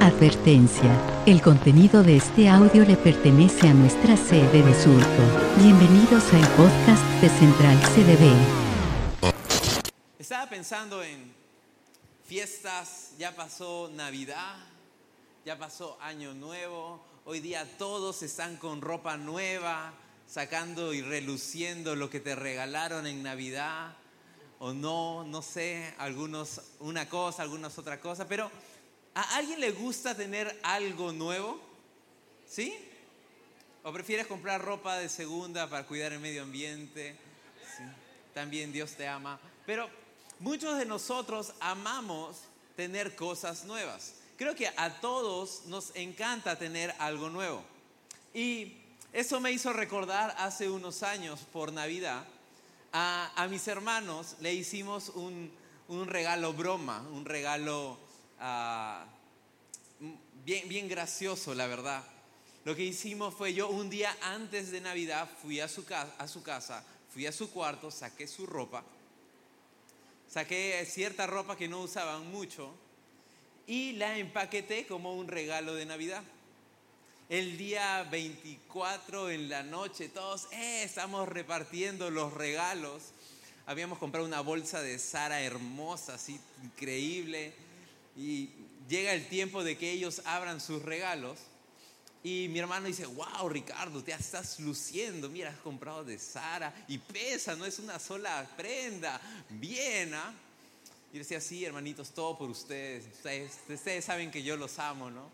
Advertencia. El contenido de este audio le pertenece a nuestra sede de Surco. Bienvenidos al podcast de Central CDB. Estaba pensando en fiestas, ya pasó Navidad, ya pasó Año Nuevo, hoy día todos están con ropa nueva, sacando y reluciendo lo que te regalaron en Navidad o no, no sé, algunos una cosa, algunos otra cosa, pero ¿a alguien le gusta tener algo nuevo? ¿Sí? ¿O prefieres comprar ropa de segunda para cuidar el medio ambiente? También Dios te ama. Pero muchos de nosotros amamos tener cosas nuevas. Creo que a todos nos encanta tener algo nuevo. Y eso me hizo recordar hace unos años por Navidad a, mis hermanos le hicimos un, regalo broma, un regalo ah, bien, bien gracioso, la verdad. Lo que hicimos fue yo un día antes de Navidad fui a su, a su casa, fui a su cuarto, saqué su ropa, saqué cierta ropa que no usaban mucho y la empaqueté como un regalo de Navidad. El día 24 en la noche, todos eh, estamos repartiendo los regalos. Habíamos comprado una bolsa de Sara hermosa, así increíble. Y llega el tiempo de que ellos abran sus regalos. Y mi hermano dice, wow, Ricardo, te estás luciendo. Mira, has comprado de Sara y pesa, no es una sola prenda. Bien, ¿ah? Y decía, sí, hermanitos, todo por ustedes. ustedes. saben que yo los amo, ¿no?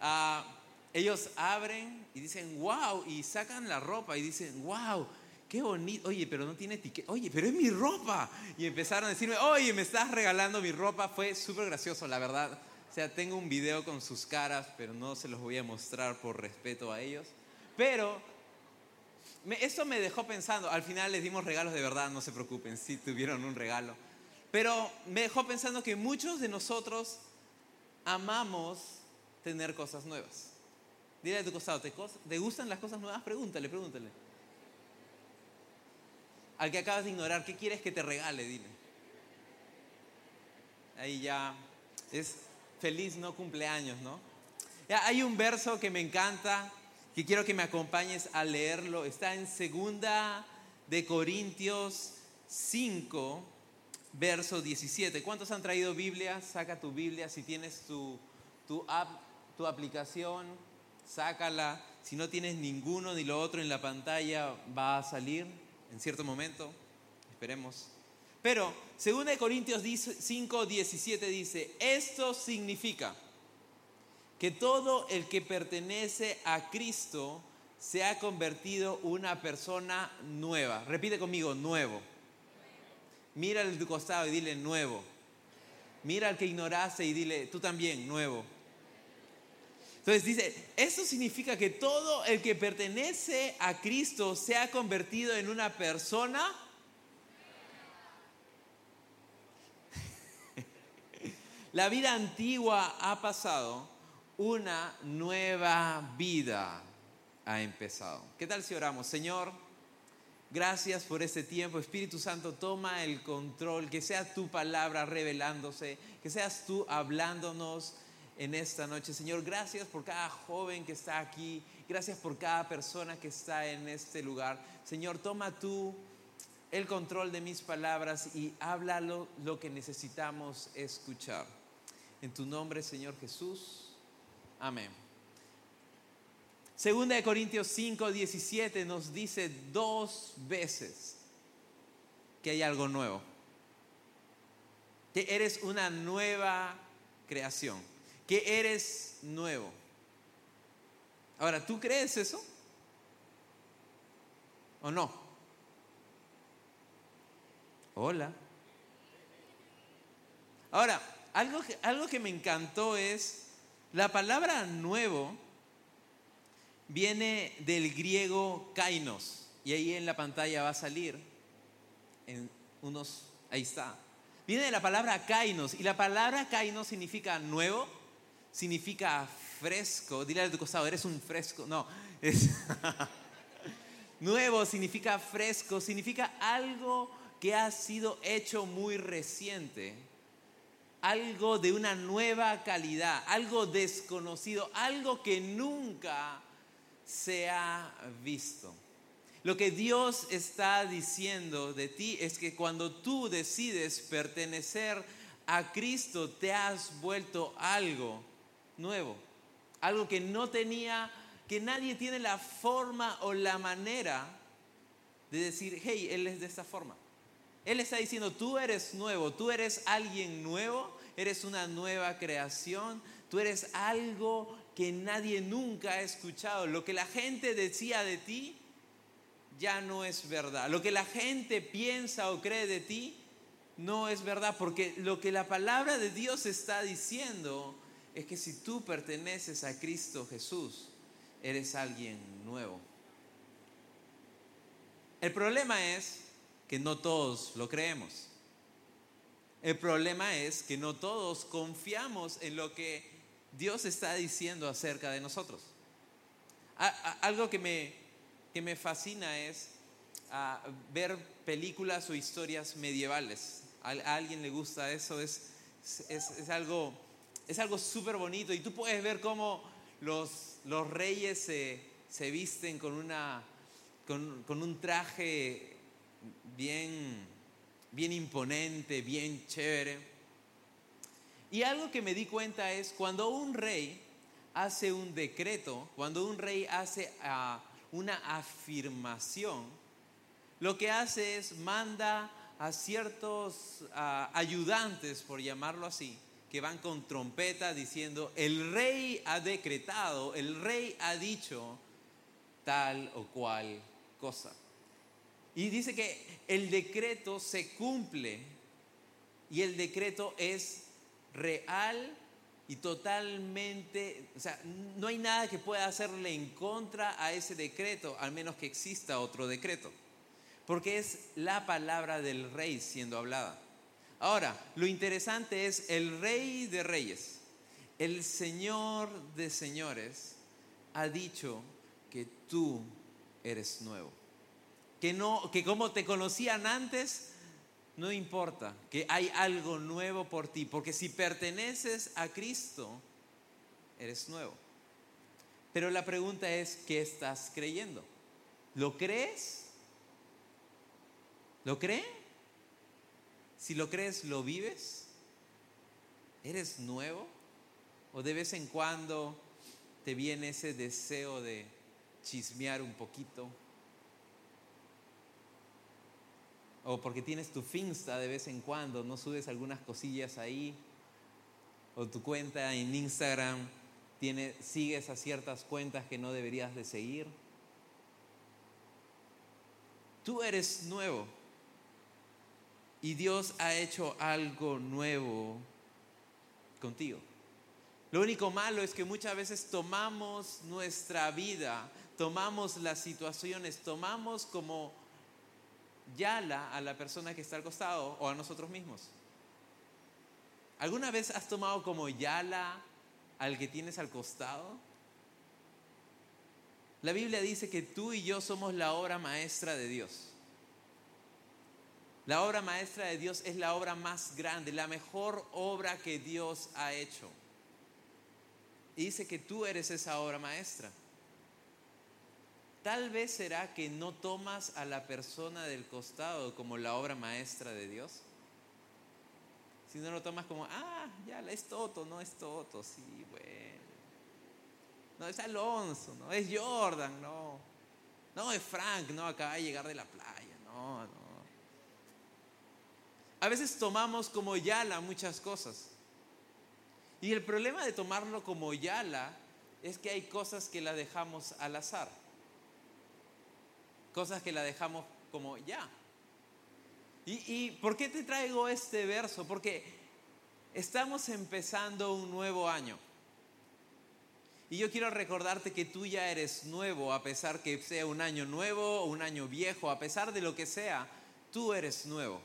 Ah, ellos abren y dicen, wow, y sacan la ropa y dicen, wow, qué bonito, oye, pero no tiene etiqueta, oye, pero es mi ropa. Y empezaron a decirme, oye, me estás regalando mi ropa. Fue súper gracioso, la verdad. O sea, tengo un video con sus caras, pero no se los voy a mostrar por respeto a ellos. Pero eso me dejó pensando, al final les dimos regalos de verdad, no se preocupen, sí tuvieron un regalo. Pero me dejó pensando que muchos de nosotros amamos tener cosas nuevas. Dile a tu costado, ¿te, gustan las cosas nuevas? Pregúntale, pregúntale. Al que acabas de ignorar, ¿qué quieres que te regale? Dile. Ahí ya es feliz no cumpleaños, ¿no? Ya, hay un verso que me encanta, que quiero que me acompañes a leerlo. Está en segunda de Corintios 5, verso 17. ¿Cuántos han traído Biblia? Saca tu Biblia si tienes tu, tu app, tu aplicación sácala. Si no tienes ninguno ni lo otro en la pantalla, va a salir en cierto momento. Esperemos. Pero, 2 Corintios 5, 17 dice, esto significa que todo el que pertenece a Cristo se ha convertido una persona nueva. Repite conmigo, nuevo. Mira al tu costado y dile nuevo. Mira al que ignoraste y dile, tú también, nuevo. Entonces dice, esto significa que todo el que pertenece a Cristo se ha convertido en una persona. La vida antigua ha pasado, una nueva vida ha empezado. ¿Qué tal si oramos? Señor, gracias por este tiempo. Espíritu Santo, toma el control, que sea tu palabra revelándose, que seas tú hablándonos en esta noche. Señor, gracias por cada joven que está aquí. Gracias por cada persona que está en este lugar. Señor, toma tú el control de mis palabras y háblalo lo que necesitamos escuchar. En tu nombre, Señor Jesús. Amén. Segunda de Corintios 5, 17 nos dice dos veces que hay algo nuevo. Que eres una nueva creación que eres nuevo. Ahora, ¿tú crees eso? ¿O no? Hola. Ahora, algo que, algo que me encantó es, la palabra nuevo viene del griego kainos, y ahí en la pantalla va a salir, en unos, ahí está. Viene de la palabra kainos, y la palabra kainos significa nuevo, significa fresco. Dile a tu costado, eres un fresco. No, es nuevo significa fresco, significa algo que ha sido hecho muy reciente. algo de una nueva calidad, algo desconocido, algo que nunca se ha visto. Lo que Dios está diciendo de ti es que cuando tú decides pertenecer a Cristo, te has vuelto algo nuevo, algo que no tenía, que nadie tiene la forma o la manera de decir, hey, Él es de esta forma. Él está diciendo, tú eres nuevo, tú eres alguien nuevo, eres una nueva creación, tú eres algo que nadie nunca ha escuchado. Lo que la gente decía de ti ya no es verdad. Lo que la gente piensa o cree de ti no es verdad, porque lo que la palabra de Dios está diciendo es que si tú perteneces a Cristo Jesús, eres alguien nuevo. El problema es que no todos lo creemos. El problema es que no todos confiamos en lo que Dios está diciendo acerca de nosotros. Algo que me, que me fascina es ver películas o historias medievales. A, alguien le gusta eso, es, es, algo es algo súper bonito y tú puedes ver cómo los, los reyes se, se visten con, una, con, con un traje bien, bien imponente, bien chévere. Y algo que me di cuenta es cuando un rey hace un decreto, cuando un rey hace ah, una afirmación, lo que hace es manda a ciertos ah, ayudantes, por llamarlo así, que van con trompeta diciendo, el rey ha decretado, el rey ha dicho tal o cual cosa. Y dice que el decreto se cumple y el decreto es real y totalmente, o sea, no hay nada que pueda hacerle en contra a ese decreto, al menos que exista otro decreto, porque es la palabra del rey siendo hablada. Ahora, lo interesante es el rey de reyes, el señor de señores, ha dicho que tú eres nuevo que, no, que como te conocían antes, no importa, que hay algo nuevo por ti, porque si perteneces a Cristo, eres nuevo. Pero la pregunta es, ¿qué estás creyendo? ¿Lo crees? ¿Lo cree? Si lo crees, ¿lo vives? ¿Eres nuevo? ¿O de vez en cuando te viene ese deseo de chismear un poquito? o porque tienes tu Finsta de vez en cuando, no subes algunas cosillas ahí, o tu cuenta en Instagram tiene, sigues a ciertas cuentas que no deberías de seguir. Tú eres nuevo y Dios ha hecho algo nuevo contigo. Lo único malo es que muchas veces tomamos nuestra vida, tomamos las situaciones, tomamos como yala a la persona que está al costado o a nosotros mismos. ¿Alguna vez has tomado como yala al que tienes al costado? La Biblia dice que tú y yo somos la obra maestra de Dios. La obra maestra de Dios es la obra más grande, la mejor obra que Dios ha hecho. Y dice que tú eres esa obra maestra. Tal vez será que no tomas a la persona del costado como la obra maestra de Dios. Si no lo tomas como, ah, ya, es Toto, no es Toto, sí, bueno. No, es Alonso, no, es Jordan, no. No, es Frank, no, acaba de llegar de la playa, no, no. A veces tomamos como Yala muchas cosas. Y el problema de tomarlo como Yala es que hay cosas que la dejamos al azar cosas que la dejamos como ya. ¿Y, por qué te traigo este verso? Porque estamos empezando un nuevo año. Y yo quiero recordarte que tú ya eres nuevo, a pesar que sea un año nuevo o un año viejo, a pesar de lo que sea, tú eres nuevo.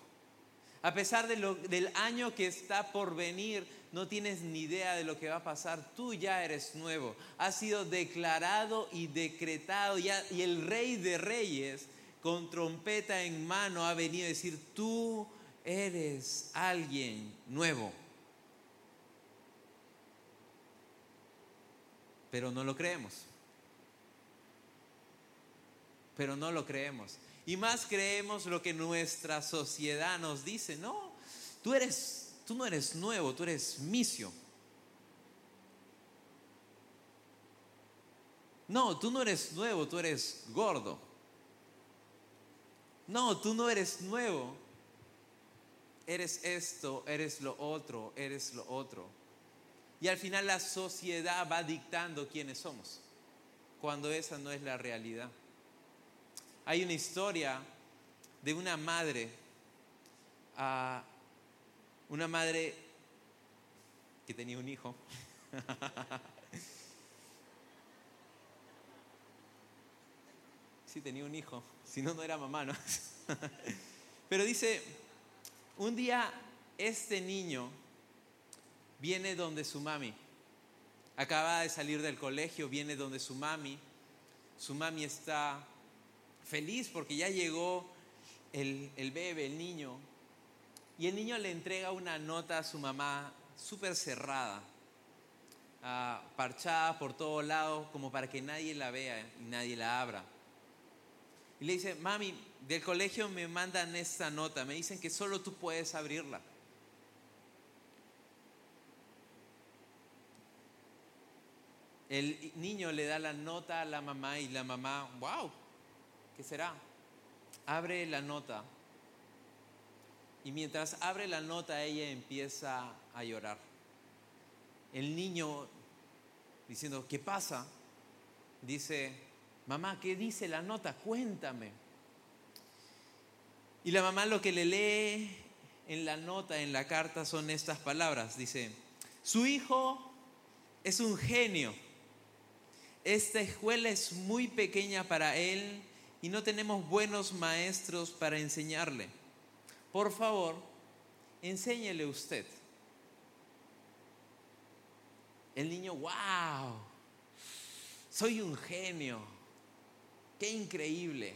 A pesar del año que está por venir, no tienes ni idea de lo que va a pasar. Tú ya eres nuevo. Ha sido declarado y decretado. Ya, y el rey de reyes, con trompeta en mano, ha venido a decir, tú eres alguien nuevo. Pero no lo creemos. Pero no lo creemos. Y más creemos lo que nuestra sociedad nos dice. No, tú eres, tú no eres nuevo, tú eres misio. No, tú no eres nuevo, tú eres gordo. No, tú no eres nuevo. Eres esto, eres lo otro, eres lo otro. Y al final la sociedad va dictando quiénes somos, cuando esa no es la realidad. Hay una historia de una madre, ah, una madre que tenía un hijo. Sí, tenía un hijo, si no, no era mamá, ¿no? Pero dice, un día este niño viene donde su mami, acaba de salir del colegio, viene donde su mami, su mami está feliz porque ya llegó el, el bebé, el niño, y el niño le entrega una nota a su mamá súper cerrada, ah, parchada por todos lados, como para que nadie la vea y nadie la abra. Y le dice, mami, del colegio me mandan esta nota, me dicen que solo tú puedes abrirla. El niño le da la nota a la mamá y la mamá, wow, ¿qué será? Abre la nota. Y mientras abre la nota, ella empieza a llorar. El niño, diciendo, ¿qué pasa? Dice, mamá, ¿qué dice la nota? Cuéntame. Y la mamá lo que le lee en la nota, en la carta, son estas palabras. Dice, su hijo es un genio. Esta escuela es muy pequeña para él y no tenemos buenos maestros para enseñarle. Por favor, enséñele usted. El niño, wow, soy un genio Qué increíble.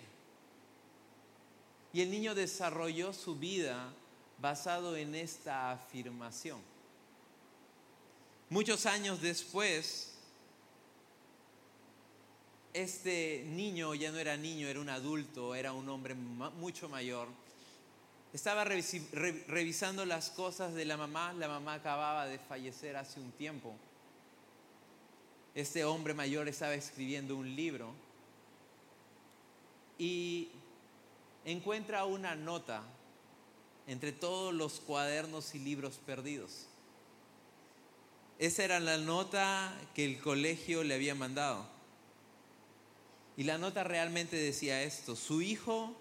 Y el niño desarrolló su vida basado en esta afirmación. Muchos años después, este niño ya no era niño, era un adulto, era un hombre mucho mayor. Estaba revisando las cosas de la mamá. La mamá acababa de fallecer hace un tiempo. Este hombre mayor estaba escribiendo un libro y encuentra una nota entre todos los cuadernos y libros perdidos. Esa era la nota que el colegio le había mandado. Y la nota realmente decía esto, su hijo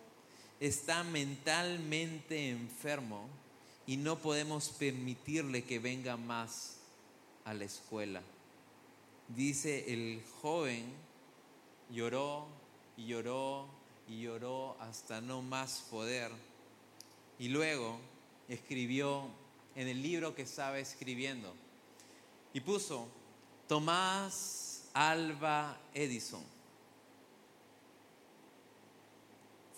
está mentalmente enfermo y no podemos permitirle que venga más a la escuela. Dice el joven, lloró y lloró y lloró hasta no más poder. Y luego escribió en el libro que estaba escribiendo y puso Tomás Alba Edison.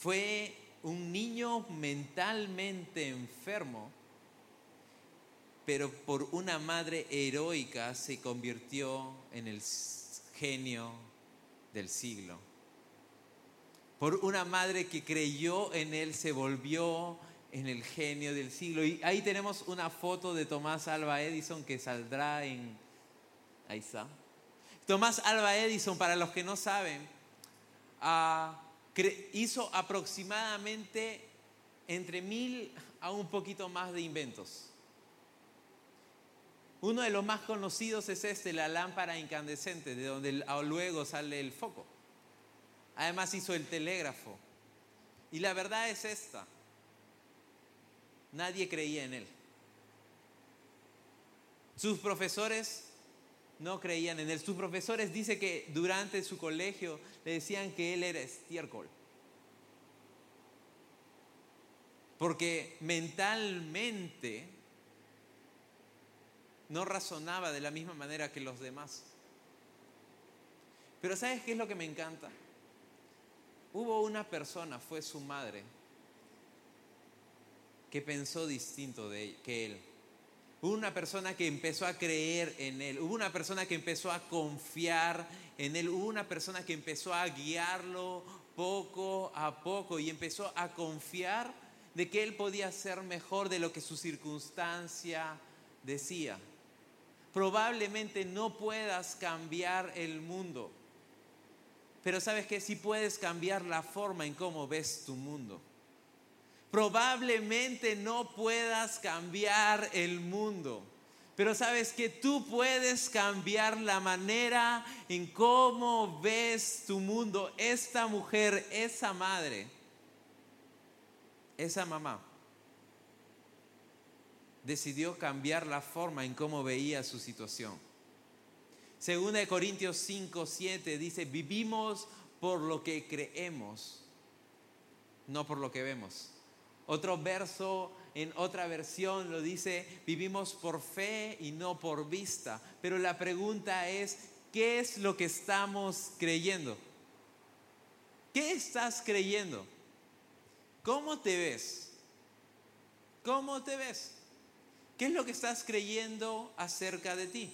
Fue un niño mentalmente enfermo, pero por una madre heroica se convirtió en el genio del siglo por una madre que creyó en él, se volvió en el genio del siglo. Y ahí tenemos una foto de Tomás Alba Edison que saldrá en... Ahí está. Tomás Alba Edison, para los que no saben, ah, hizo aproximadamente entre mil a un poquito más de inventos. Uno de los más conocidos es este, la lámpara incandescente, de donde luego sale el foco. Además hizo el telégrafo. Y la verdad es esta. Nadie creía en él. Sus profesores no creían en él. Sus profesores dice que durante su colegio le decían que él era estiércol. Porque mentalmente no razonaba de la misma manera que los demás. Pero ¿sabes qué es lo que me encanta? Hubo una persona, fue su madre, que pensó distinto de que él. Hubo una persona que empezó a creer en Él. Hubo una persona que empezó a confiar en Él. Hubo una persona que empezó a guiarlo poco a poco y empezó a confiar de que Él podía ser mejor de lo que su circunstancia decía. Probablemente no puedas cambiar el mundo, pero sabes que sí puedes cambiar la forma en cómo ves tu mundo. Probablemente no puedas cambiar el mundo, pero sabes que tú puedes cambiar la manera en cómo ves tu mundo. Esta mujer, esa madre, esa mamá, decidió cambiar la forma en cómo veía su situación. Segunda de Corintios 5, 7 dice, vivimos por lo que creemos, no por lo que vemos. Otro verso en otra versión lo dice, vivimos por fe y no por vista. Pero la pregunta es, ¿qué es lo que estamos creyendo? ¿Qué estás creyendo? ¿Cómo te ves? ¿Cómo te ves? ¿Qué es lo que estás creyendo acerca de ti?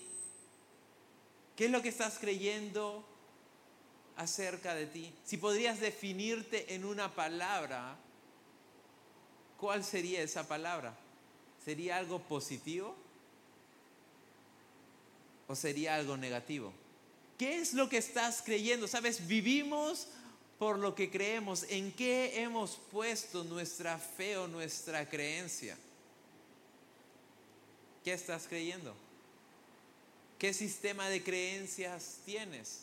¿Qué es lo que estás creyendo acerca de ti? Si podrías definirte en una palabra, ¿cuál sería esa palabra? ¿Sería algo positivo? ¿O sería algo negativo? ¿Qué es lo que estás creyendo? Sabes, vivimos por lo que creemos. ¿En qué hemos puesto nuestra fe o nuestra creencia? ¿Qué estás creyendo? ¿Qué sistema de creencias tienes?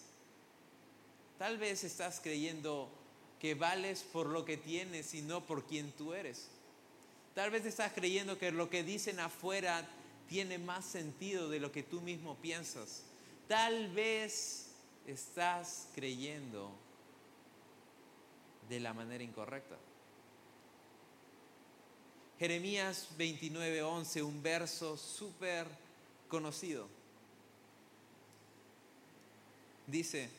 Tal vez estás creyendo que vales por lo que tienes y no por quien tú eres. Tal vez estás creyendo que lo que dicen afuera tiene más sentido de lo que tú mismo piensas. Tal vez estás creyendo de la manera incorrecta. Jeremías 29:11, un verso súper conocido. Dice,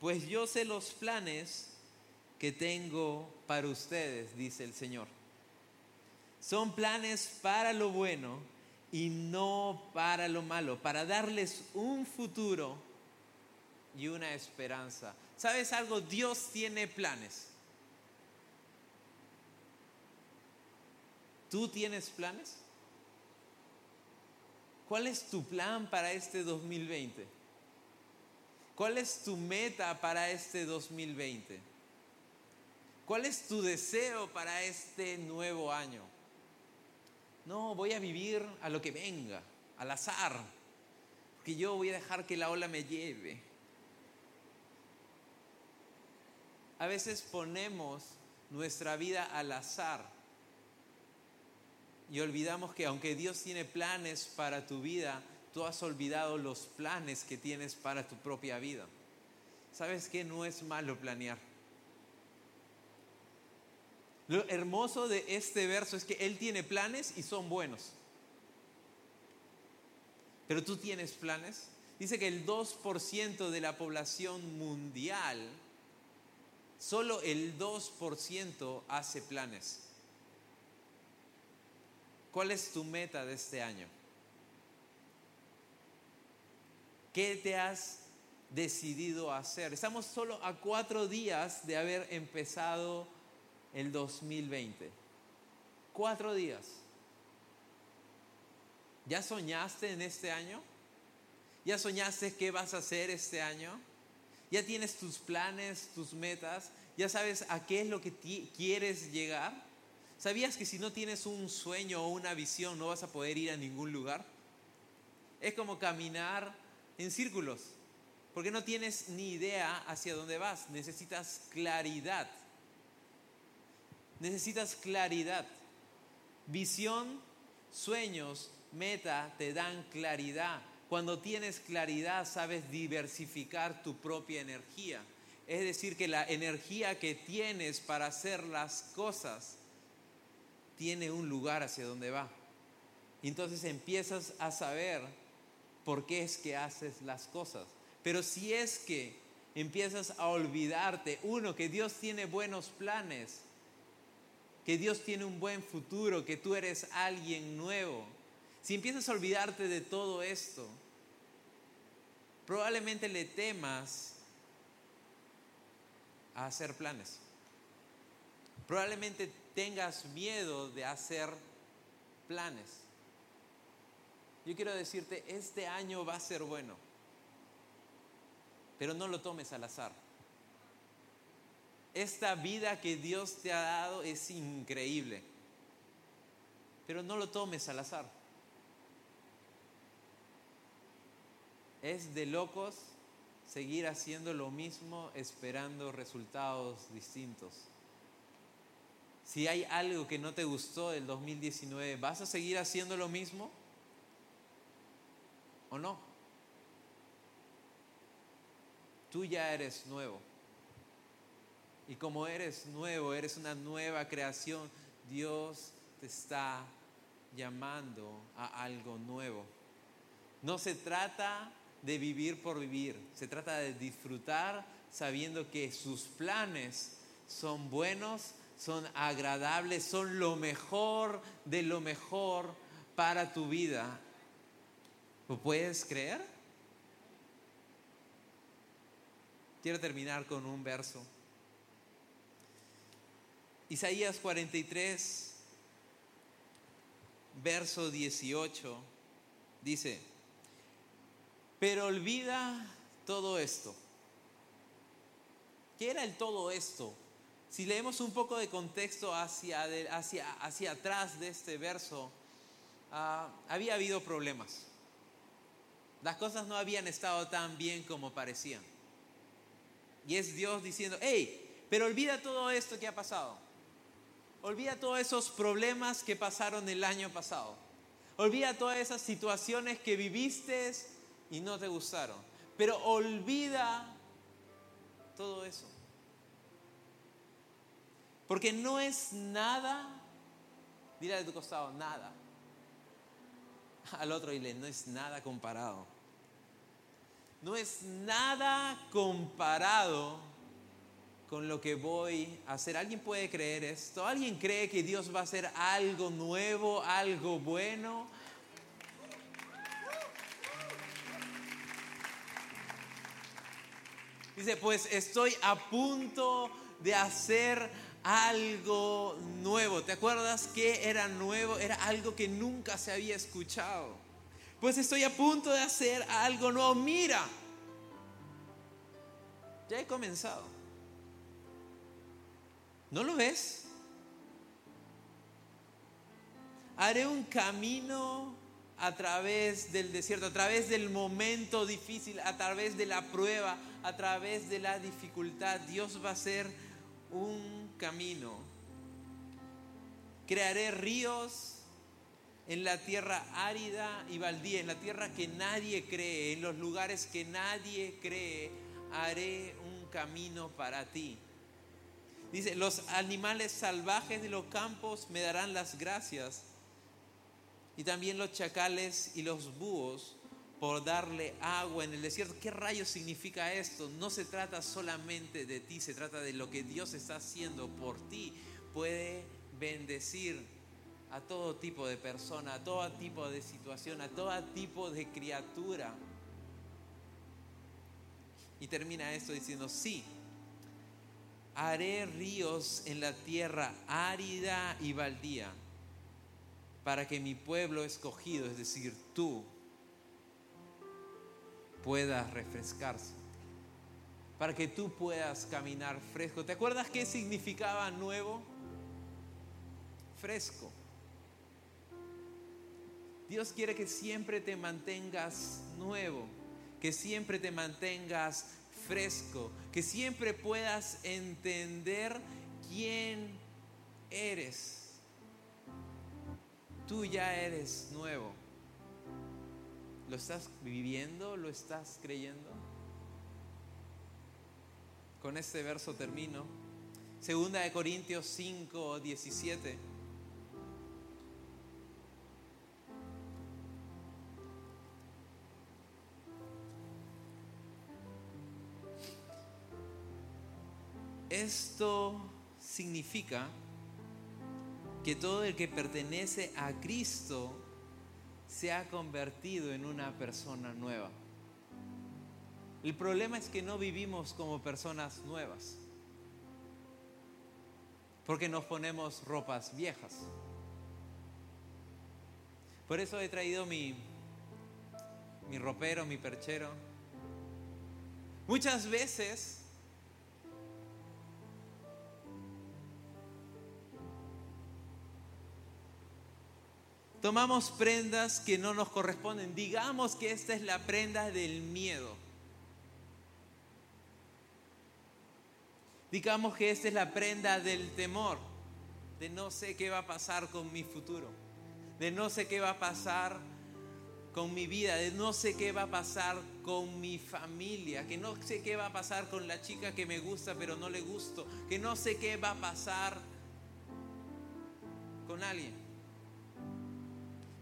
pues yo sé los planes que tengo para ustedes, dice el Señor son planes para lo bueno y no para lo malo, para darles un futuro y una esperanza. ¿Sabes algo? Dios tiene planes. ¿Tú tienes planes? ¿Cuál es tu plan para este 2020? ¿Cuál es tu meta para este 2020? ¿Cuál es tu deseo para este nuevo año? No, voy a vivir a lo que venga, al azar, porque yo voy a dejar que la ola me lleve. A veces ponemos nuestra vida al azar y olvidamos que aunque Dios tiene planes para tu vida, tú has olvidado los planes que tienes para tu propia vida. ¿Sabes qué? No es malo planear. Lo hermoso de este verso es que Él tiene planes y son buenos. Pero tú tienes planes. Dice que el 2% de la población mundial, solo el 2% hace planes. ¿Cuál es tu meta de este año? ¿Qué te has decidido hacer? Estamos solo a cuatro días de haber empezado el 2020. Cuatro días. ¿Ya soñaste en este año? ¿Ya soñaste qué vas a hacer este año? ¿Ya tienes tus planes, tus metas? ¿Ya sabes a qué es lo que quieres llegar? ¿Sabías que si no tienes un sueño o una visión no vas a poder ir a ningún lugar? Es como caminar en círculos, porque no tienes ni idea hacia dónde vas, necesitas claridad. Necesitas claridad. Visión, sueños, meta te dan claridad. Cuando tienes claridad sabes diversificar tu propia energía. Es decir, que la energía que tienes para hacer las cosas tiene un lugar hacia donde va. Entonces empiezas a saber por qué es que haces las cosas. Pero si es que empiezas a olvidarte, uno, que Dios tiene buenos planes, que Dios tiene un buen futuro, que tú eres alguien nuevo. si empiezas a olvidarte de todo esto, probablemente le temas a hacer planes. Probablemente tengas miedo de hacer planes. Yo quiero decirte, este año va a ser bueno, pero no lo tomes al azar. Esta vida que Dios te ha dado es increíble, pero no lo tomes al azar. Es de locos seguir haciendo lo mismo esperando resultados distintos. Si hay algo que no te gustó del 2019, ¿vas a seguir haciendo lo mismo? ¿O no? Tú ya eres nuevo. Y como eres nuevo, eres una nueva creación, Dios te está llamando a algo nuevo. No se trata de vivir por vivir, se trata de disfrutar sabiendo que sus planes son buenos, son agradables, son lo mejor de lo mejor para tu vida ¿Lo puedes creer? Quiero terminar con un verso. Isaías 43, verso 18, dice, pero olvida todo esto. ¿Qué era el todo esto? Si leemos un poco de contexto hacia, hacia, hacia atrás de este verso, ah, había habido problemas. Las cosas no habían estado tan bien como parecían. Y es Dios diciendo, hey, pero olvida todo esto que ha pasado. Olvida todos esos problemas que pasaron el año pasado. Olvida todas esas situaciones que viviste y no te gustaron. Pero olvida todo eso. Porque no es nada, dile de tu costado, nada al otro y le no es nada comparado. No es nada comparado con lo que voy a hacer. ¿Alguien puede creer esto? ¿Alguien cree que Dios va a hacer algo nuevo, algo bueno? Dice, pues estoy a punto de hacer algo nuevo. ¿Te acuerdas que era nuevo? Era algo que nunca se había escuchado. Pues estoy a punto de hacer algo nuevo. Mira, ya he comenzado. ¿No lo ves? Haré un camino a través del desierto, a través del momento difícil, a través de la prueba, a través de la dificultad. Dios va a ser un camino. Crearé ríos en la tierra árida y baldía, en la tierra que nadie cree, en los lugares que nadie cree, haré un camino para ti. Dice, los animales salvajes de los campos me darán las gracias y también los chacales y los búhos por darle agua en el desierto. ¿Qué rayos significa esto? No se trata solamente de ti, se trata de lo que Dios está haciendo por ti. Puede bendecir a todo tipo de persona, a todo tipo de situación, a todo tipo de criatura. Y termina esto diciendo, sí, haré ríos en la tierra árida y baldía para que mi pueblo escogido, es decir, tú, puedas refrescarse, para que tú puedas caminar fresco. ¿Te acuerdas qué significaba nuevo? Fresco. Dios quiere que siempre te mantengas nuevo, que siempre te mantengas fresco, que siempre puedas entender quién eres. Tú ya eres nuevo. ¿Lo estás viviendo? ¿Lo estás creyendo? Con este verso termino. Segunda de Corintios 5, 17. Esto significa que todo el que pertenece a Cristo se ha convertido en una persona nueva. El problema es que no vivimos como personas nuevas, porque nos ponemos ropas viejas. Por eso he traído mi, mi ropero, mi perchero. Muchas veces tomamos prendas que no nos corresponden. Digamos que esta es la prenda del miedo. Digamos que esta es la prenda del temor, de no sé qué va a pasar con mi futuro, de no sé qué va a pasar con mi vida, de no sé qué va a pasar con mi familia, que no sé qué va a pasar con la chica que me gusta pero no le gusto, que no sé qué va a pasar con alguien.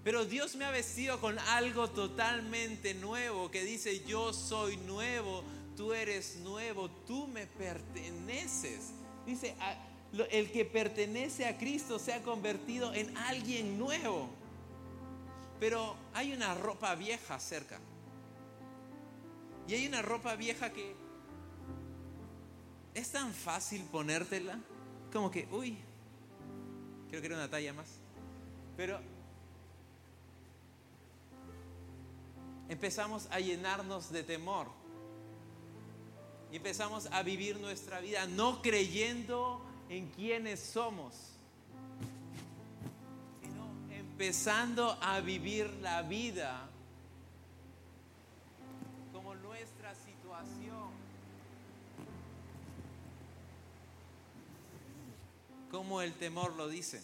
Pero Dios me ha vestido con algo totalmente nuevo que dice, yo soy nuevo, tú eres nuevo, tú me perteneces. Dice, el que pertenece a Cristo se ha convertido en alguien nuevo. Pero hay una ropa vieja cerca. Y hay una ropa vieja que es tan fácil ponértela, como que, uy, creo que era una talla más. Pero empezamos a llenarnos de temor y empezamos a vivir nuestra vida no creyendo en quienes somos, sino empezando a vivir la vida como nuestra situación, como el temor lo dice.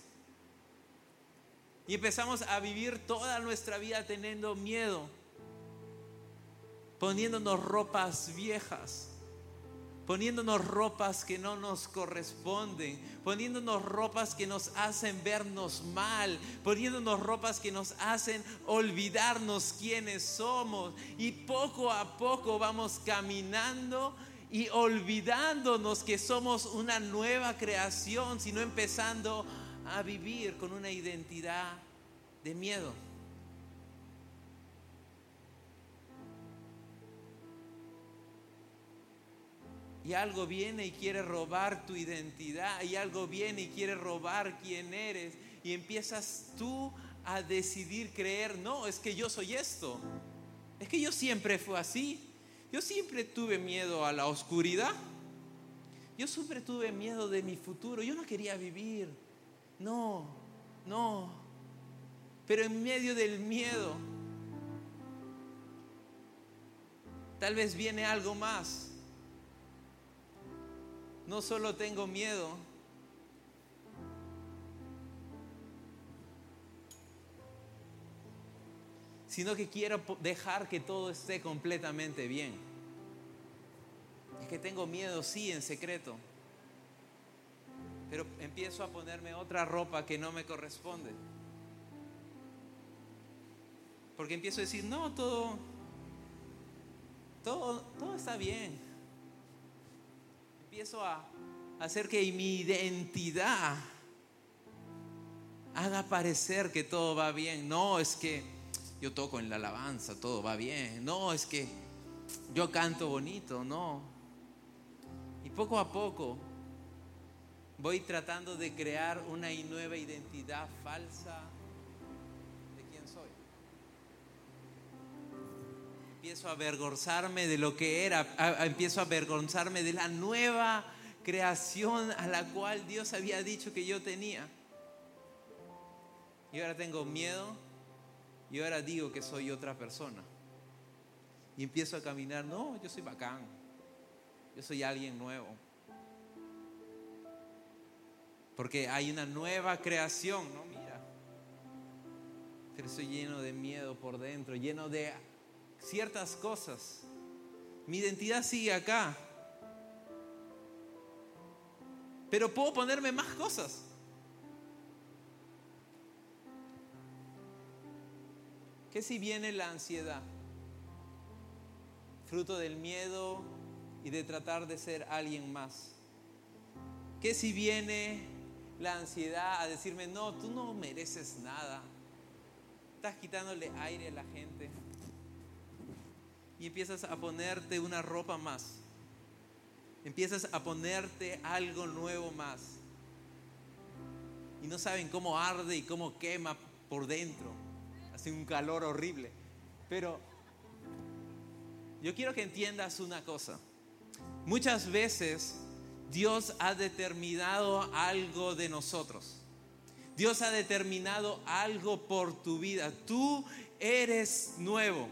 Y empezamos a vivir toda nuestra vida teniendo miedo, poniéndonos ropas viejas poniéndonos ropas que no nos corresponden, poniéndonos ropas que nos hacen vernos mal, poniéndonos ropas que nos hacen olvidarnos quiénes somos. Y poco a poco vamos caminando y olvidándonos que somos una nueva creación, sino empezando a vivir con una identidad de miedo. Y algo viene y quiere robar tu identidad y algo viene y quiere robar quién eres y empiezas tú a decidir creer, no, es que yo soy esto, es que yo siempre fui así, yo siempre tuve miedo a la oscuridad, yo siempre tuve miedo de mi futuro, yo no quería vivir, no, no, pero en medio del miedo, tal vez viene algo más no solo tengo miedo, sino que quiero dejar que todo esté completamente bien. Es que tengo miedo, sí, en secreto, pero empiezo a ponerme otra ropa que no me corresponde. Porque empiezo a decir, no, todo, todo, todo está bien empiezo a hacer que mi identidad haga parecer que todo va bien. No, es que yo toco en la alabanza, todo va bien. No, es que yo canto bonito, no. Y poco a poco voy tratando de crear una nueva identidad falsa empiezo a avergonzarme de lo que era, empiezo a avergonzarme de la nueva creación a la cual Dios había dicho que yo tenía. Y ahora tengo miedo y ahora digo que soy otra persona. Y empiezo a caminar, no, yo soy bacán, yo soy alguien nuevo. Porque hay una nueva creación, ¿no? Mira. Pero soy lleno de miedo por dentro, lleno de ciertas cosas. Mi identidad sigue acá. Pero puedo ponerme más cosas. ¿Qué si viene la ansiedad? Fruto del miedo y de tratar de ser alguien más. ¿Qué si viene la ansiedad a decirme, no, tú no mereces nada? estás quitándole aire a la gente y empiezas a ponerte una ropa más. Empiezas a ponerte algo nuevo más. Y no saben cómo arde y cómo quema por dentro. Hace un calor horrible. Pero yo quiero que entiendas una cosa. Muchas veces Dios ha determinado algo de nosotros. Dios ha determinado algo por tu vida. Tú eres nuevo.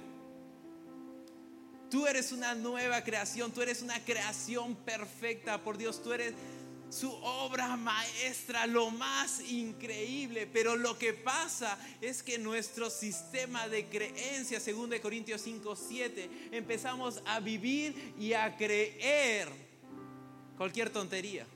Tú eres una nueva creación, tú eres una creación perfecta por Dios, tú eres su obra maestra, lo más increíble. Pero lo que pasa es que nuestro sistema de creencia, según de Corintios 5, 7, empezamos a vivir y a creer cualquier tontería.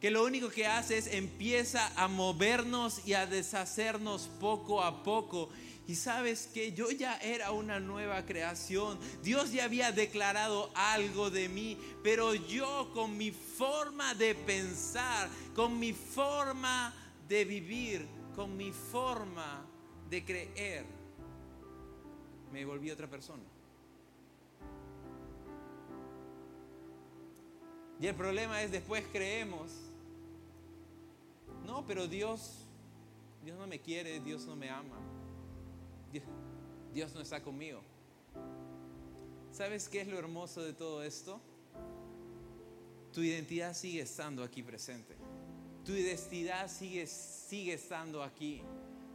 Que lo único que hace es empieza a movernos y a deshacernos poco a poco y sabes que yo ya era una nueva creación. Dios ya había declarado algo de mí, pero yo con mi forma de pensar, con mi forma de vivir, con mi forma de creer, me volví otra persona. Y el problema es después creemos, no, pero Dios, Dios no me quiere, Dios no me ama. Dios no está conmigo. ¿Sabes qué es lo hermoso de todo esto? Tu identidad sigue estando aquí presente. Tu identidad sigue, sigue estando aquí.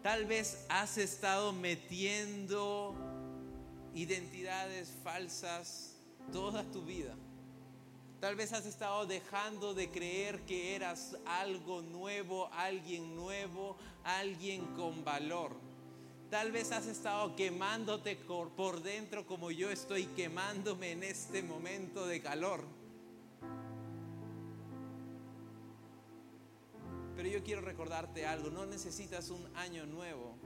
Tal vez has estado metiendo identidades falsas toda tu vida. Tal vez has estado dejando de creer que eras algo nuevo, alguien nuevo, alguien con valor. Tal vez has estado quemándote por dentro como yo estoy quemándome en este momento de calor. Pero yo quiero recordarte algo, no necesitas un año nuevo,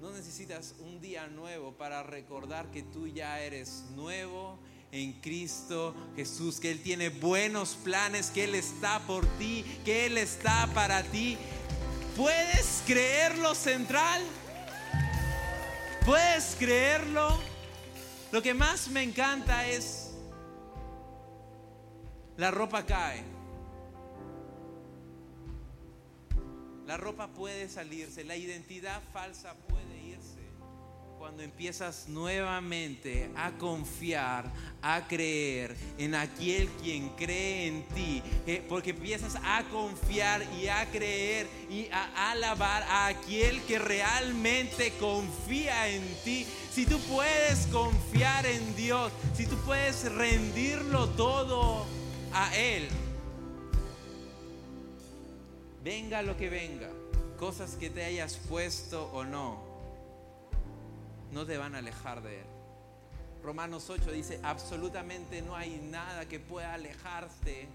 no necesitas un día nuevo para recordar que tú ya eres nuevo en Cristo Jesús, que Él tiene buenos planes, que Él está por ti, que Él está para ti. ¿Puedes creerlo central? ¿Puedes creerlo? Lo que más me encanta es la ropa cae. La ropa puede salirse, la identidad falsa cuando empiezas nuevamente a confiar, a creer en aquel quien cree en ti, eh, porque empiezas a confiar y a creer y a alabar a aquel que realmente confía en ti. Si tú puedes confiar en Dios, si tú puedes rendirlo todo a Él, venga lo que venga, cosas que te hayas puesto o no no te van a alejar de Él. Romanos 8 dice, absolutamente no hay nada que pueda alejarte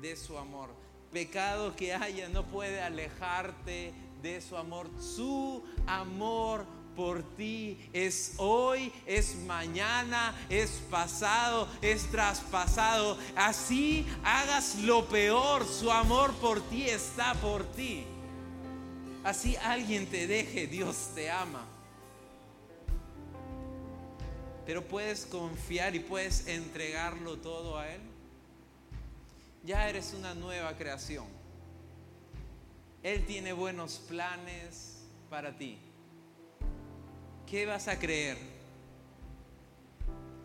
de su amor. Pecado que haya no puede alejarte de su amor. Su amor por ti es hoy, es mañana, es pasado, es traspasado. Así hagas lo peor, su amor por ti está por ti. Así alguien te deje, Dios te ama pero puedes confiar y puedes entregarlo todo a Él. Ya eres una nueva creación. Él tiene buenos planes para ti. ¿Qué vas a creer?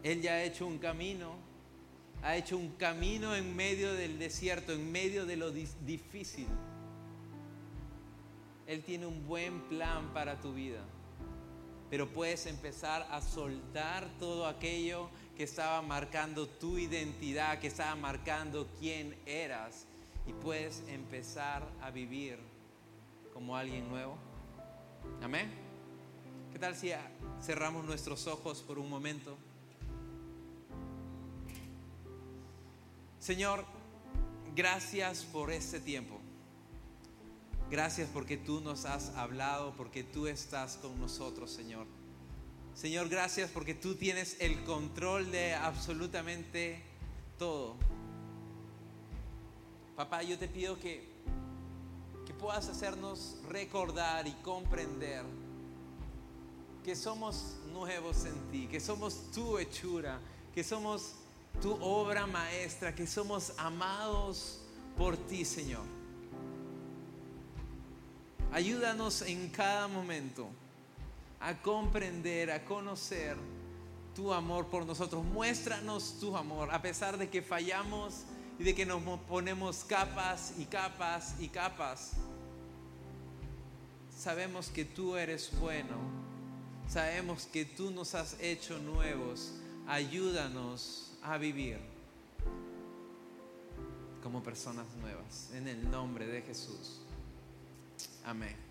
Él ya ha hecho un camino, ha hecho un camino en medio del desierto, en medio de lo difícil. Él tiene un buen plan para tu vida pero puedes empezar a soltar todo aquello que estaba marcando tu identidad, que estaba marcando quién eras, y puedes empezar a vivir como alguien nuevo. Amén. ¿Qué tal si cerramos nuestros ojos por un momento? Señor, gracias por este tiempo. Gracias porque tú nos has hablado, porque tú estás con nosotros, Señor. Señor, gracias porque tú tienes el control de absolutamente todo. Papá, yo te pido que, que puedas hacernos recordar y comprender que somos nuevos en ti, que somos tu hechura, que somos tu obra maestra, que somos amados por ti, Señor. Ayúdanos en cada momento a comprender, a conocer tu amor por nosotros. Muéstranos tu amor, a pesar de que fallamos y de que nos ponemos capas y capas y capas. Sabemos que tú eres bueno. Sabemos que tú nos has hecho nuevos. Ayúdanos a vivir como personas nuevas. En el nombre de Jesús. Amén.